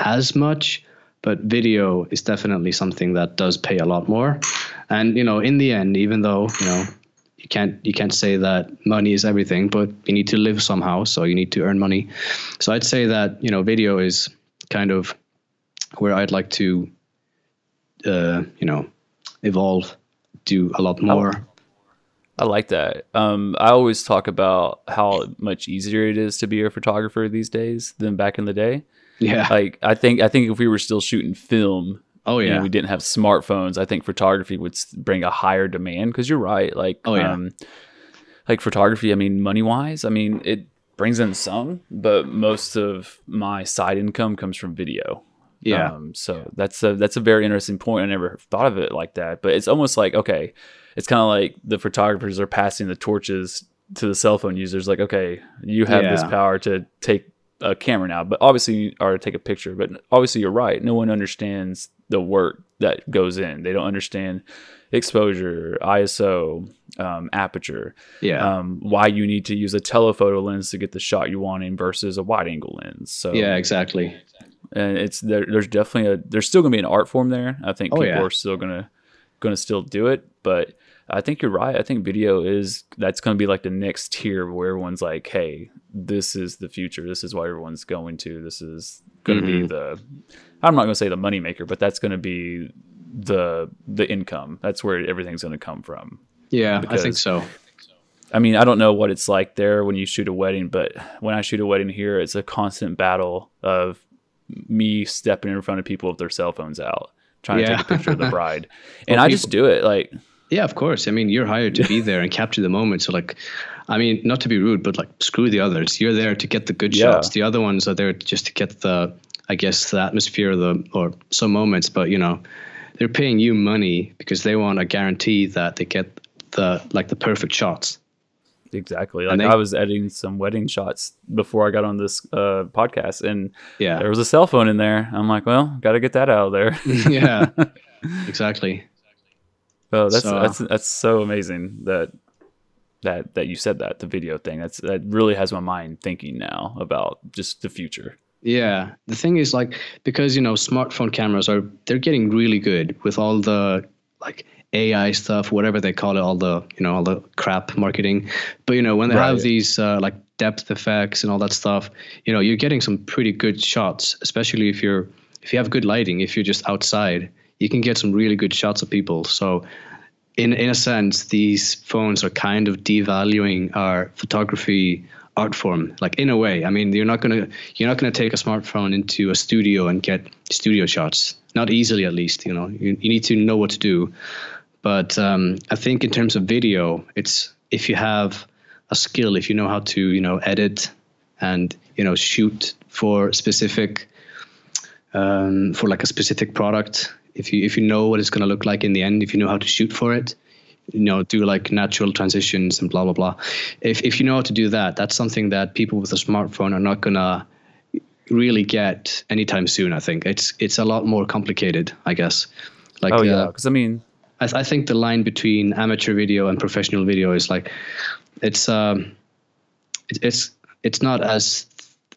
as much, but video is definitely something that does pay a lot more. And you know, in the end, even though you know you can't you can't say that money is everything, but you need to live somehow, so you need to earn money. So I'd say that you know, video is kind of where I'd like to, uh, you know, evolve, do a lot more. I like that. Um, I always talk about how much easier it is to be a photographer these days than back in the day. Yeah, like I think I think if we were still shooting film Oh and yeah. we didn't have smartphones, I think photography would bring a higher demand because you're right. Like, Oh, yeah. um, like photography, I mean, money wise, I mean, it brings in some, but most of my side income comes from video. Yeah. Um, so that's a that's a very interesting point. I never thought of it like that, but it's almost like okay, it's kind of like the photographers are passing the torches to the cell phone users. Like, okay, you have this power to take a camera now, but obviously, or take a picture. But obviously, you're right. No one understands the work that goes in. They don't understand exposure, ISO, um, aperture, yeah. um, why you need to use a telephoto lens to get the shot you want in versus a wide angle lens. So yeah, exactly. and it's there, there's definitely a there's still gonna be an art form there. I think Oh, people yeah. are still gonna gonna still do it, but I think you're right. I think video is that's gonna be like the next tier where everyone's like, hey, this is the future. This is what everyone's going to. This is gonna be Mhm. the I'm not gonna say the moneymaker, but that's gonna be the the income. That's where everything's gonna come from. Yeah, I think so. I mean, I don't know what it's like there when you shoot a wedding, but when I shoot a wedding here, it's a constant battle of me stepping in front of people with their cell phones out, trying to take a picture of the bride. Well, and I just do it like, Yeah, of course. I mean, you're hired to be there and capture the moment. So, like, I mean, not to be rude, but like, screw the others. You're there to get the good Yeah. shots. The other ones are there just to get the, I guess, the atmosphere, of the or some moments. But you know, they're paying you money because they want a guarantee that they get the like the perfect shots. exactly. Like they- I was editing some wedding shots before I got on this uh, podcast, and Yeah, there was a cell phone in there. I'm like, well, got to get that out of there. yeah, exactly. Oh, that's So- that's that's so amazing that that that you said that the video thing. That's that really has my mind thinking now about just the future. Yeah, the thing is like because you know smartphone cameras are they're getting really good with all the like AI stuff, whatever they call it, all the you know all the crap marketing. But you know when they have these uh, like depth effects and all that stuff, you know you're getting some pretty good shots, especially if you're if you have good lighting. If you're just outside, you can get some really good shots of people. So in in a sense, these phones are kind of devaluing our photography art form. Like in a way, I mean, you're not gonna you're not gonna take a smartphone into a studio and get studio shots. Not easily, at least. You know, you, you need to know what to do. But um, I think in terms of video, it's if you have a skill, if you know how to you know edit and you know shoot for specific um, for like a specific product. If you if you know what it's going to look like in the end, if you know how to shoot for it, you know, do like natural transitions and blah blah blah. If if you know how to do that, that's something that people with a smartphone are not gonna really get anytime soon. I think it's it's a lot more complicated. I guess. Like oh uh, yeah, because I mean, I, th- I think the line between amateur video and professional video is like it's um it, it's it's not as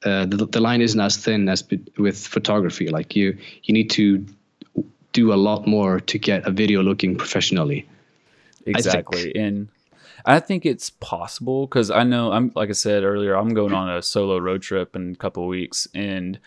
uh, the, the line isn't as thin as with photography like you you need to do a lot more to get a video looking professionally exactly, and I think it's possible because I know I'm like I said earlier, I'm going on a solo road trip in a couple of weeks, and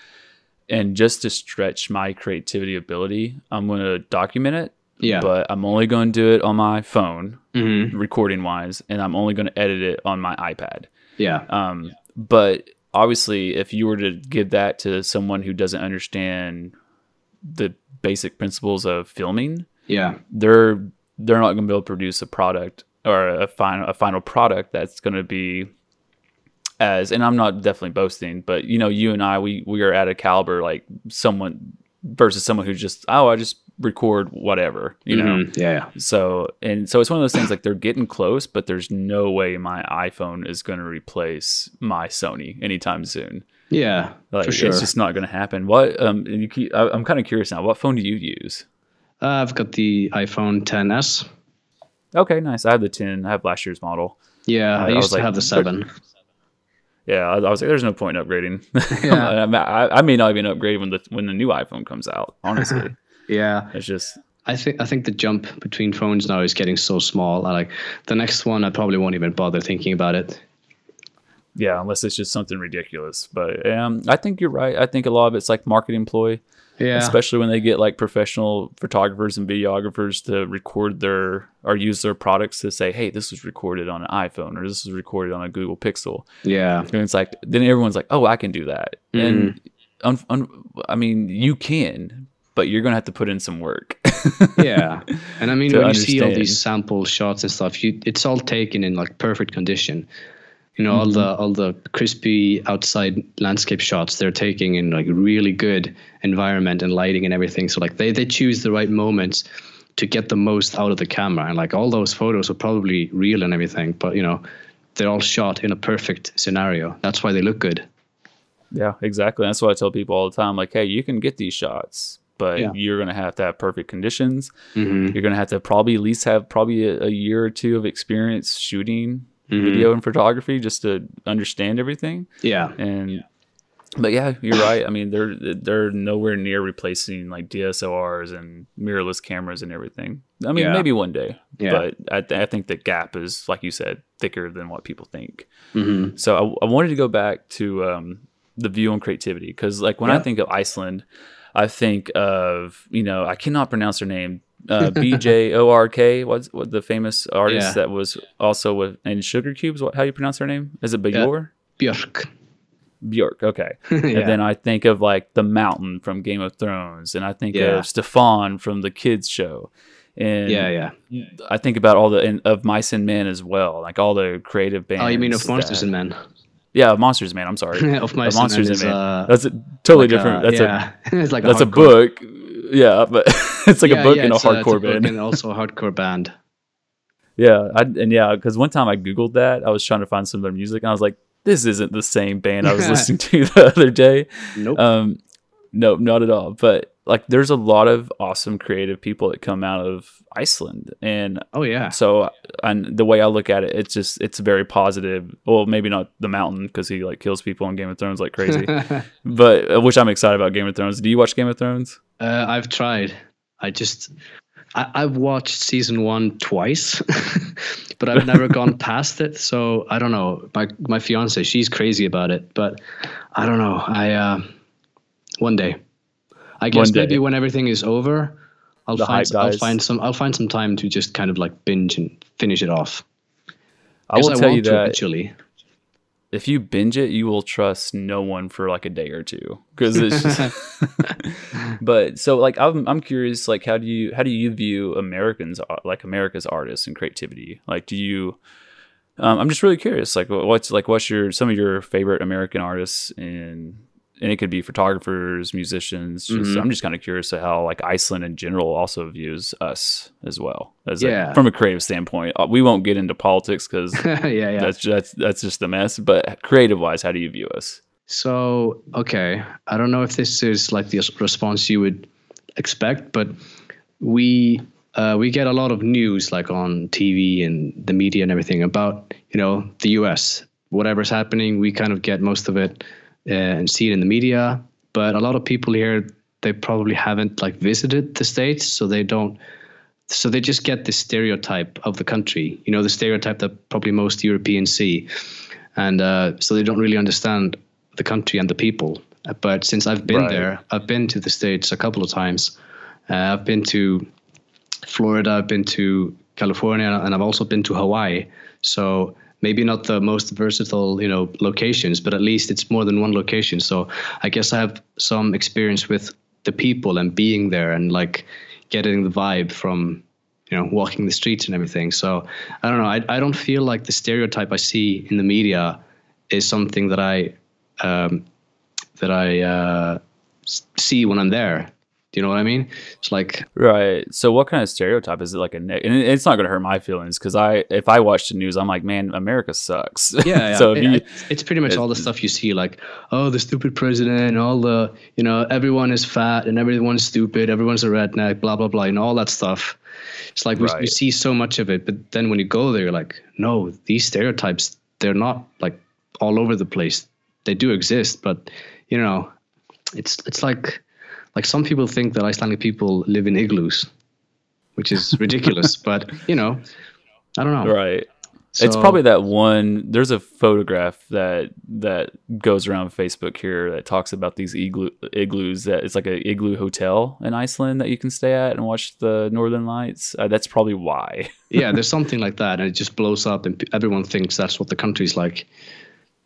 and just to stretch my creativity ability, I'm going to document it. yeah But I'm only going to do it on my phone, hmm recording wise, and I'm only going to edit it on my iPad. yeah Um, but obviously, if you were to give that to someone who doesn't understand the basic principles of filming, yeah. they're they're not going to be able to produce a product or a final a final product that's going to be as and I'm not definitely boasting, but you know, you and I we we are at a caliber like someone versus someone who just oh I just record whatever you know? Mhm. yeah yeah. So and so it's one of those things like they're getting close but there's no way my iphone is going to replace my sony anytime soon yeah like for sure. it's just not going to happen. What um you keep, I, i'm kind of curious now what phone do you use? Uh, i've got the iphone 10s okay nice. I have the 10 i have last year's model. Yeah I- i, used to like, have the 7 yeah I, I was like there's no point in upgrading. Yeah. I, I may not even upgrade when the when the new iphone comes out honestly. Yeah. It's just I think I think the jump between phones now is getting so small. I like the next one, I probably won't even bother thinking about it. Yeah unless it's just something ridiculous but um i think you're right i think a lot of it's like marketing ploy Yeah, especially when they get like professional photographers and videographers to record their or use their products to say, "Hey, this was recorded on an iPhone or this was recorded on a Google Pixel." yeah, And it's like then everyone's like, "Oh, I can do that." And un, un, I mean, you can, but you're gonna have to put in some work. yeah, and I mean To when you see all these sample shots and stuff, you it's all taken in like perfect condition. You know, all the Mm-hmm. all the crispy outside landscape shots they're taking in like really good environment and lighting and everything. So like they they choose the right moments to get the most out of the camera, and like all those photos are probably real and everything, but you know, they're all shot in a perfect scenario. That's why they look good. Yeah, exactly. That's what I tell people all the time. Like, hey, you can get these shots, but Yeah. you're gonna have to have perfect conditions. Mm-hmm. You're gonna have to probably at least have probably a, a year or two of experience shooting Mm-hmm. video and photography just to understand everything. Yeah. And but yeah, you're right. I mean, they're they're nowhere near replacing like DSLRs and mirrorless cameras and everything. I mean, Yeah. maybe one day, Yeah. but I, th- I think the gap is, like you said, thicker than what people think. Mm-hmm. So I, I wanted to go back to um, the view on creativity because, like, when I think of Iceland, I think of you know I cannot pronounce her name. Uh, B.J. O.R.K. What's what the famous artist Yeah. that was also with in Sugar Cubes? What how you pronounce her name? Is it Bjork? Björk. Bjork. Okay. yeah. And then I think of like the Mountain from Game of Thrones, and I think Yeah. of Stefan from the kids show, and yeah, yeah. I think about all the and of Mice and Men as well, like all the creative bands. Oh, you mean of Monsters that- and Men? Yeah, Monsters Man. I'm sorry. of Of Monsters and Men. Is, uh, that's a totally like a- different. that's yeah. it's like a that's a book. Yeah, but it's like Yeah, a book yeah, and a it's it's hardcore band. and also a hardcore band. Yeah, I, and yeah, because one time I googled that, I was trying to find some of their music, and I was like, "This isn't the same band I was listening to the other day." Nope. Um, no, not at all. But like, there's a lot of awesome creative people that come out of Iceland, and oh yeah. so and the way I look at it, it's just it's very positive. Well, maybe not the mountain because he like kills people on Game of Thrones like crazy, but uh, which I'm excited about Game of Thrones. Do you watch Game of Thrones? Uh, I've tried. I just I, I've watched season one twice, but I've never gone past it. So I don't know. My my fiance, she's crazy about it, but I don't know. I uh, one day, I guess maybe when everything is over, I'll The find I'll find some I'll find some time to just kind of like binge and finish it off. I will Because tell you that eventually. if you binge it, you will trust no one for like a day or two because it's just. but so like I'm I'm curious like how do you how do you view Americans uh, like America's artists and creativity like do you um, I'm just really curious like what's like what's your some of your favorite American artists and and it could be photographers musicians just, Mhm. I'm just kind of curious to how like Iceland in general also views us as well as like, Yeah. from a creative standpoint Uh, we won't get into politics because yeah, yeah. that's that's that's just a mess. But creative wise, how do you view us? So, okay, I don't know if this is like the response you would expect, but we uh, we get a lot of news like on TV and the media and everything about you know the U.S. Whatever's happening, we kind of get most of it and see it in the media. But a lot of people here, they probably haven't like visited the states, so they don't. So they just get this stereotype of the country, you know, the stereotype that probably most Europeans see and uh, so they don't really understand the country and the people. But since I've been Right. there, I've been to the states a couple of times. Uh, I've been to Florida, I've been to California, and I've also been to Hawaii. So maybe not the most versatile, you know, locations, but at least it's more than one location. So I guess I have some experience with the people and being there and like getting the vibe from you know walking the streets and everything. So i don't know. I, I don't feel like the stereotype i see in the media is something that i um, that i uh, see when i'm there do you know what i mean it's like Right. So, what kind of stereotype is it? Like a ne- and it's not going to hurt my feelings because I, if I watch the news, I'm like, man, America sucks. yeah, yeah. so yeah, you, it's- pretty much all the stuff you see like oh the stupid president and all the you know everyone is fat and everyone's stupid everyone's a redneck blah blah blah and all that stuff it's like we, we see so much of it but then when you go there you're like no these stereotypes they're not like all over the place they do exist but you know it's it's like like some people think that icelandic people live in igloos which is ridiculous but you know i don't know right. it's probably that one. There's a photograph that that goes around Facebook here that talks about these igloo, igloos. That it's like a igloo hotel in Iceland that you can stay at and watch the Northern Lights. Uh, that's probably why. yeah, there's something like that, and it just blows up, and everyone thinks that's what the country's like.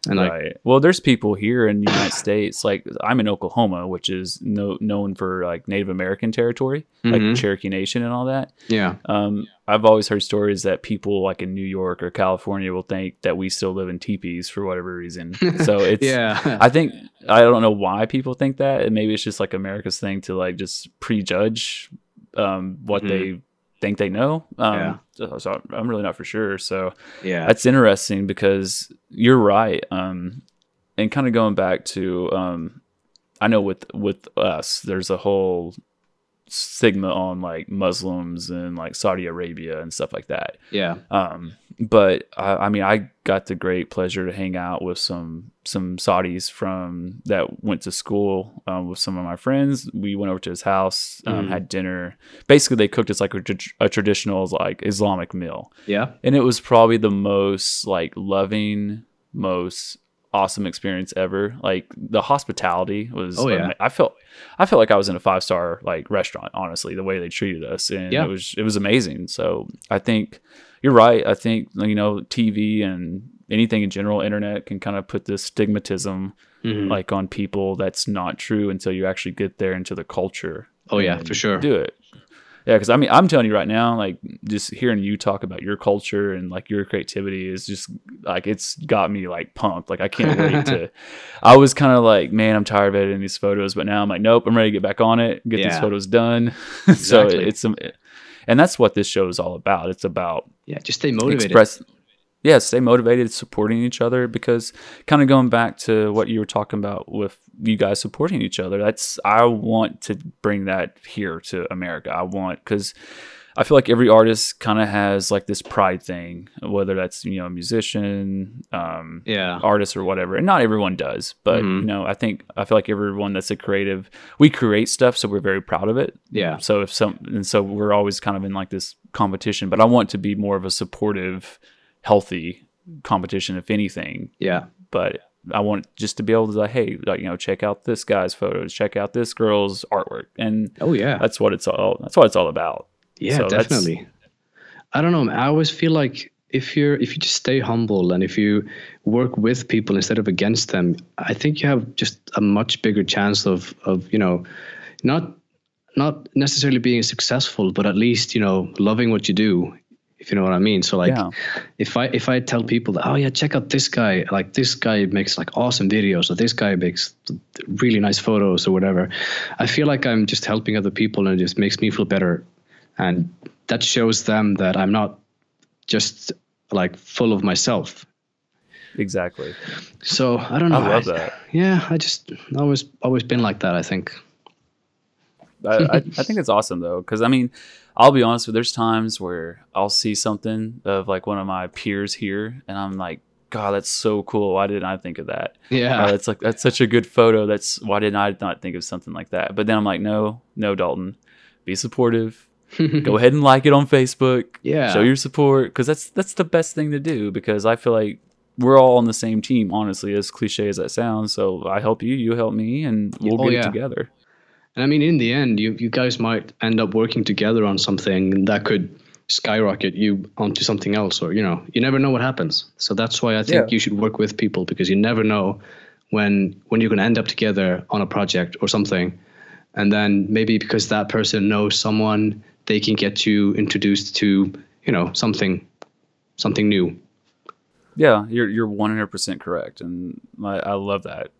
And like, right. Well, there's people here in the United States, like I'm in Oklahoma, which is no, known for like Native American territory, Mhm. like Cherokee Nation and all that. yeah, Um, I've always heard stories that people like in New York or California will think that we still live in teepees for whatever reason. So it's yeah, I think I don't know why people think that, and maybe it's just like America's thing to like just prejudge um, what Mhm. they think they know. Um, Yeah. so, so I'm really not for sure. So yeah, that's interesting because you're right. Um, and kind of going back to, um, I know with with us, there's a whole stigma on like Muslims and like Saudi Arabia and stuff like that. yeah, Um, but I, I mean, I got the great pleasure to hang out with some some Saudis from that went to school um, with some of my friends. We went over to his house, um, Mhm. had dinner. Basically, they cooked us like a, a traditional like Islamic meal, yeah, and it was probably the most like loving, most awesome experience ever. Like the hospitality was. Oh, yeah. I felt I felt like I was in a five star like restaurant. Honestly, the way they treated us, and Yeah. it was it was amazing. So I think you're right. I think you know TV and anything in general, internet can kind of put this stigmatism Mhm. like on people that's not true until you actually get there into the culture. Oh, yeah, for sure. Do it. Yeah, because I mean, I'm telling you right now, like just hearing you talk about your culture and like your creativity is just like it's got me like pumped. Like I can't wait to. I was kind of like, man, I'm tired of editing these photos, but now I'm like, nope, I'm ready to get back on it, get these photos done. so Exactly. it's um, and that's what this show is all about. It's about yeah. Just stay motivated. express yeah stay motivated supporting each other because kind of going back to what you were talking about with you guys supporting each other that's i want to bring that here to america. I want because i feel like every artist kind of has like this pride thing whether that's you know a musician um yeah, artist or whatever and not everyone does but Mhm. you know i think i feel like everyone that's a creative we create stuff so we're very proud of it. Yeah, so if some and so we're always kind of in like this competition but i want to be more of a supportive healthy competition if anything yeah, but i want just to be able to like hey like you know check out this guy's photos check out this girl's artwork and oh yeah, that's what it's all that's what it's all about Yeah, So definitely. I don't know. man, I always feel like if you're if you just stay humble and if you work with people instead of against them, I think you have just a much bigger chance of of you know, not not necessarily being successful, but at least you know loving what you do. If you know what I mean. So like, Yeah. if I if I tell people that oh yeah check out this guy like this guy makes like awesome videos or this guy makes really nice photos or whatever, I feel like I'm just helping other people and it just makes me feel better and that shows them that I'm not just like full of myself. exactly So I don't know. i love that Yeah, I just always always been like that. I think. I, I, I think it's awesome though, because I mean, I'll be honest with. There's times where I'll see something of like one of my peers here, and I'm like, God, that's so cool. Why didn't I think of that? Yeah. Uh, that's like that's such a good photo. That's why didn't I not think of something like that? But then I'm like, no, no, Dalton, be supportive. Go ahead and like it on Facebook. Yeah. show your support because that's that's the best thing to do. Because I feel like we're all on the same team. Honestly, as cliche as that sounds, so I help you, you help me, and we'll Oh, get yeah. it together. And I mean, in the end, you you guys might end up working together on something that could skyrocket you onto something else, or you know, you never know what happens. So that's why I think Yeah. you should work with people because you never know when when you're going to end up together on a project or something, and then maybe because that person knows someone, they can get you introduced to you know something something new. Yeah, you're you're one hundred percent correct, and I, I love that.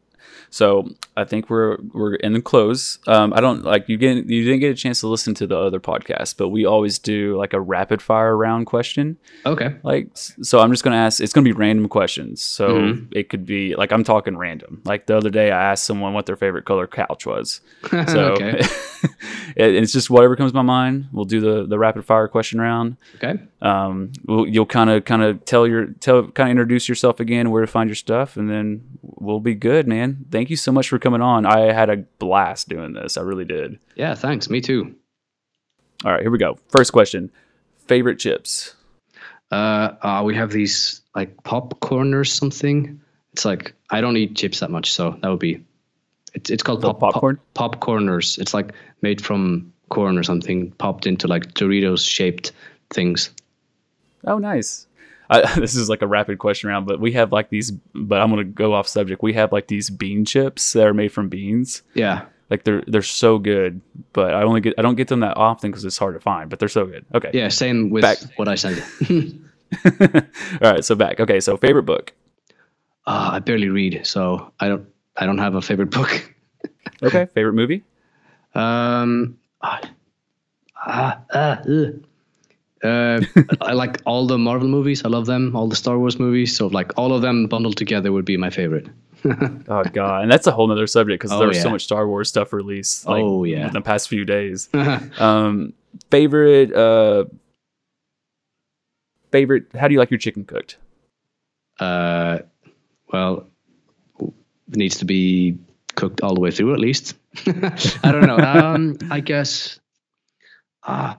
So I think we're we're in the close. Um, I don't like you get you didn't get a chance to listen to the other podcast, but we always do like a rapid fire round question. Okay. Like so, I'm just gonna ask. It's gonna be random questions. So Mhm. it could be like I'm talking random. Like the other day, I asked someone what their favorite color couch was. So okay. it, it's just whatever comes to my mind. We'll do the the rapid fire question round Okay. Um, we'll, you'll kind of kind of tell your tell kind of introduce yourself again where to find your stuff and then we'll be good man thank you so much for coming on i had a blast doing this i really did Yeah. Thanks. Me too. all right here we go first question favorite chips Uh, uh, we have these like popcorn or something. It's like I don't eat chips that much, so that would be. It's it's called pop, pop, popcorn? popcorners. It's like made from corn or something, popped into like Doritos shaped things. Oh nice I, this is like a rapid question round, but we have like these. But I'm gonna go off subject. We have like these bean chips that are made from beans. Yeah. Like they're they're so good, but I only get I don't get them that often because it's hard to find. But they're so good. Okay. Yeah. Same with Back. what I sent. All right. So back. Okay. So favorite book. uh, I barely read, so I don't. I don't have a favorite book. Okay. favorite movie. Um. ah, ah, ah, ugh. Uh, I like all the Marvel movies. I love them. All the Star Wars movies. So like all of them bundled together would be my favorite. Oh god, and that's a whole nother subject because Oh, there's so yeah. much Star Wars stuff released. Like, Oh, yeah. in the past few days. um, favorite. Uh, favorite. How do you like your chicken cooked? uh, well, it needs to be cooked all the way through at least. I don't know. Um, I guess. Ah,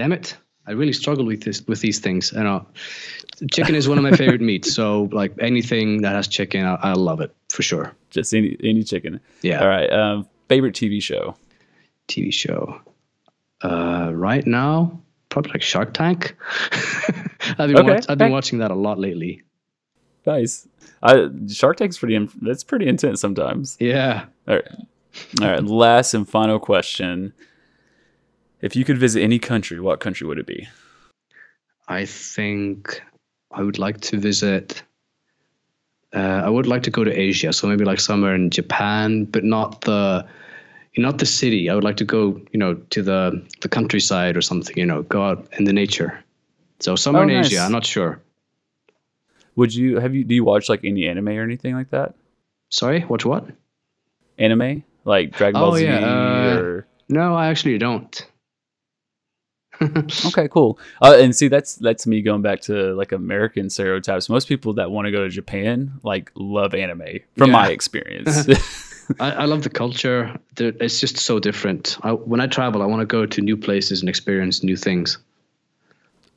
damn it! I really struggle with this with these things. I know. Chicken is one of my favorite meats, so like anything that has chicken, I, I love it for sure. Just any any chicken. Yeah. All right. Um, favorite TV show. TV show. Uh, right now, probably like Shark Tank. I've been, Okay, watch- I've been watching that a lot lately. Nice. I, Shark Tank's pretty. That's pretty intense sometimes. Yeah. All right. All right. Last and final question. If you could visit any country, what country would it be? I think I would like to visit. Uh, I would like to go to Asia, so maybe like somewhere in Japan, but not the, not the city. I would like to go, you know, to the the countryside or something. You know, go out in the nature. So somewhere Oh, in nice. Asia. I'm not sure. Would you have you do you watch like any anime or anything like that? Sorry, watch what? Anime like Dragon Ball Oh, Z yeah, uh, or No, I actually don't. Okay, cool. Uh, and see, that's that's me going back to like American stereotypes. Most people that want to go to Japan like love anime, from my experience. I, I love the culture. There- It's just so different. I, when I travel, I want to go to new places and experience new things.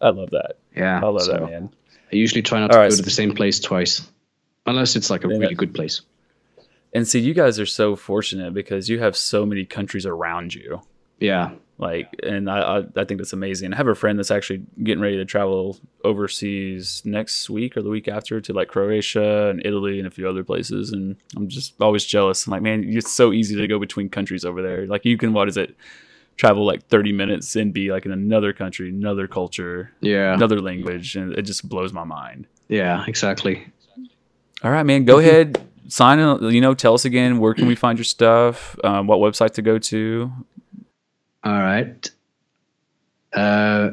I love that. Yeah, I love so that, man. I usually try not All to right, go so- to the same place twice, unless it's like a really that- good place. And see, you guys are so fortunate because you have so many countries around you. Yeah, Like, and I, I, I think that's amazing. I have a friend that's actually getting ready to travel overseas next week or the week after to like Croatia and Italy and a few other places. And I'm just always jealous. I'm like, man, it's so easy to go between countries over there. Like, you can, what is it? Travel like 30 minutes and be like in another country, another culture, yeah, another language. And it just blows my mind. yeah, exactly. All right, man. Go ahead. Sign in. You know, tell us again where can we find your stuff? Um, what website to go to? All right. Uh,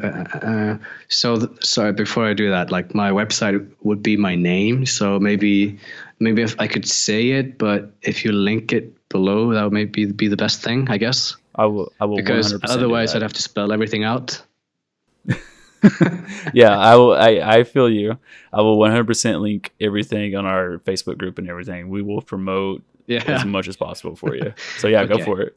uh, uh, so th- sorry. Before I do that, like my website would be my name. So maybe, maybe if I could say it, but if you link it below, that would maybe be the best thing, I guess. I will. I will. Because 100% otherwise. I'd have to spell everything out. yeah, I will. I, I feel you. I will 100% link everything on our Facebook group and everything. We will promote as much as possible for you. So yeah, go for it.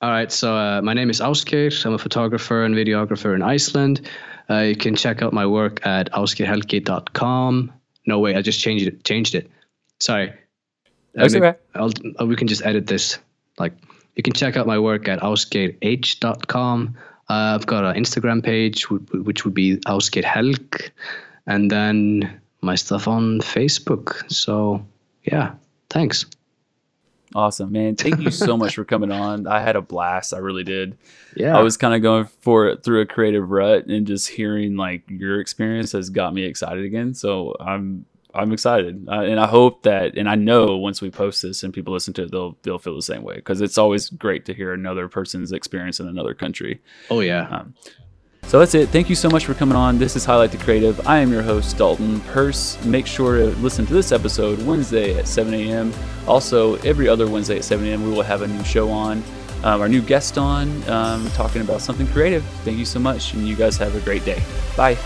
All right. So uh, my name is Ásgeir. I'm a photographer and videographer in Iceland. Uh, you can check out my work at ausgeirhelgi.com. No way, I just changed it. Changed it. Sorry. That's okay. I'll, uh, we can just edit this. Like, you can check out my work at ausgeirh.com. Uh, I've got an Instagram page, which would be ausgeirhelg, and then my stuff on Facebook. So, yeah, thanks. Awesome, man. Thank you so much for coming on. I had a blast. I really did. Yeah. I was kind of going for it through a creative rut, and just hearing like your experience has got me excited again. So I'm I'm excited, uh, and I hope that, and I know once we post this and people listen to it, they'll they'll feel the same way because it's always great to hear another person's experience in another country. oh, yeah. Um, So that's it. Thank you so much for coming on. This is Highlight the Creative. I am your host, Dalton Purse. Make sure to listen to this episode Wednesday at 7 a.m. Also, every other Wednesday at 7 a.m., we will have a new show on, um, our new guest on, um, talking about something creative. Thank you so much, and you guys have a great day. Bye.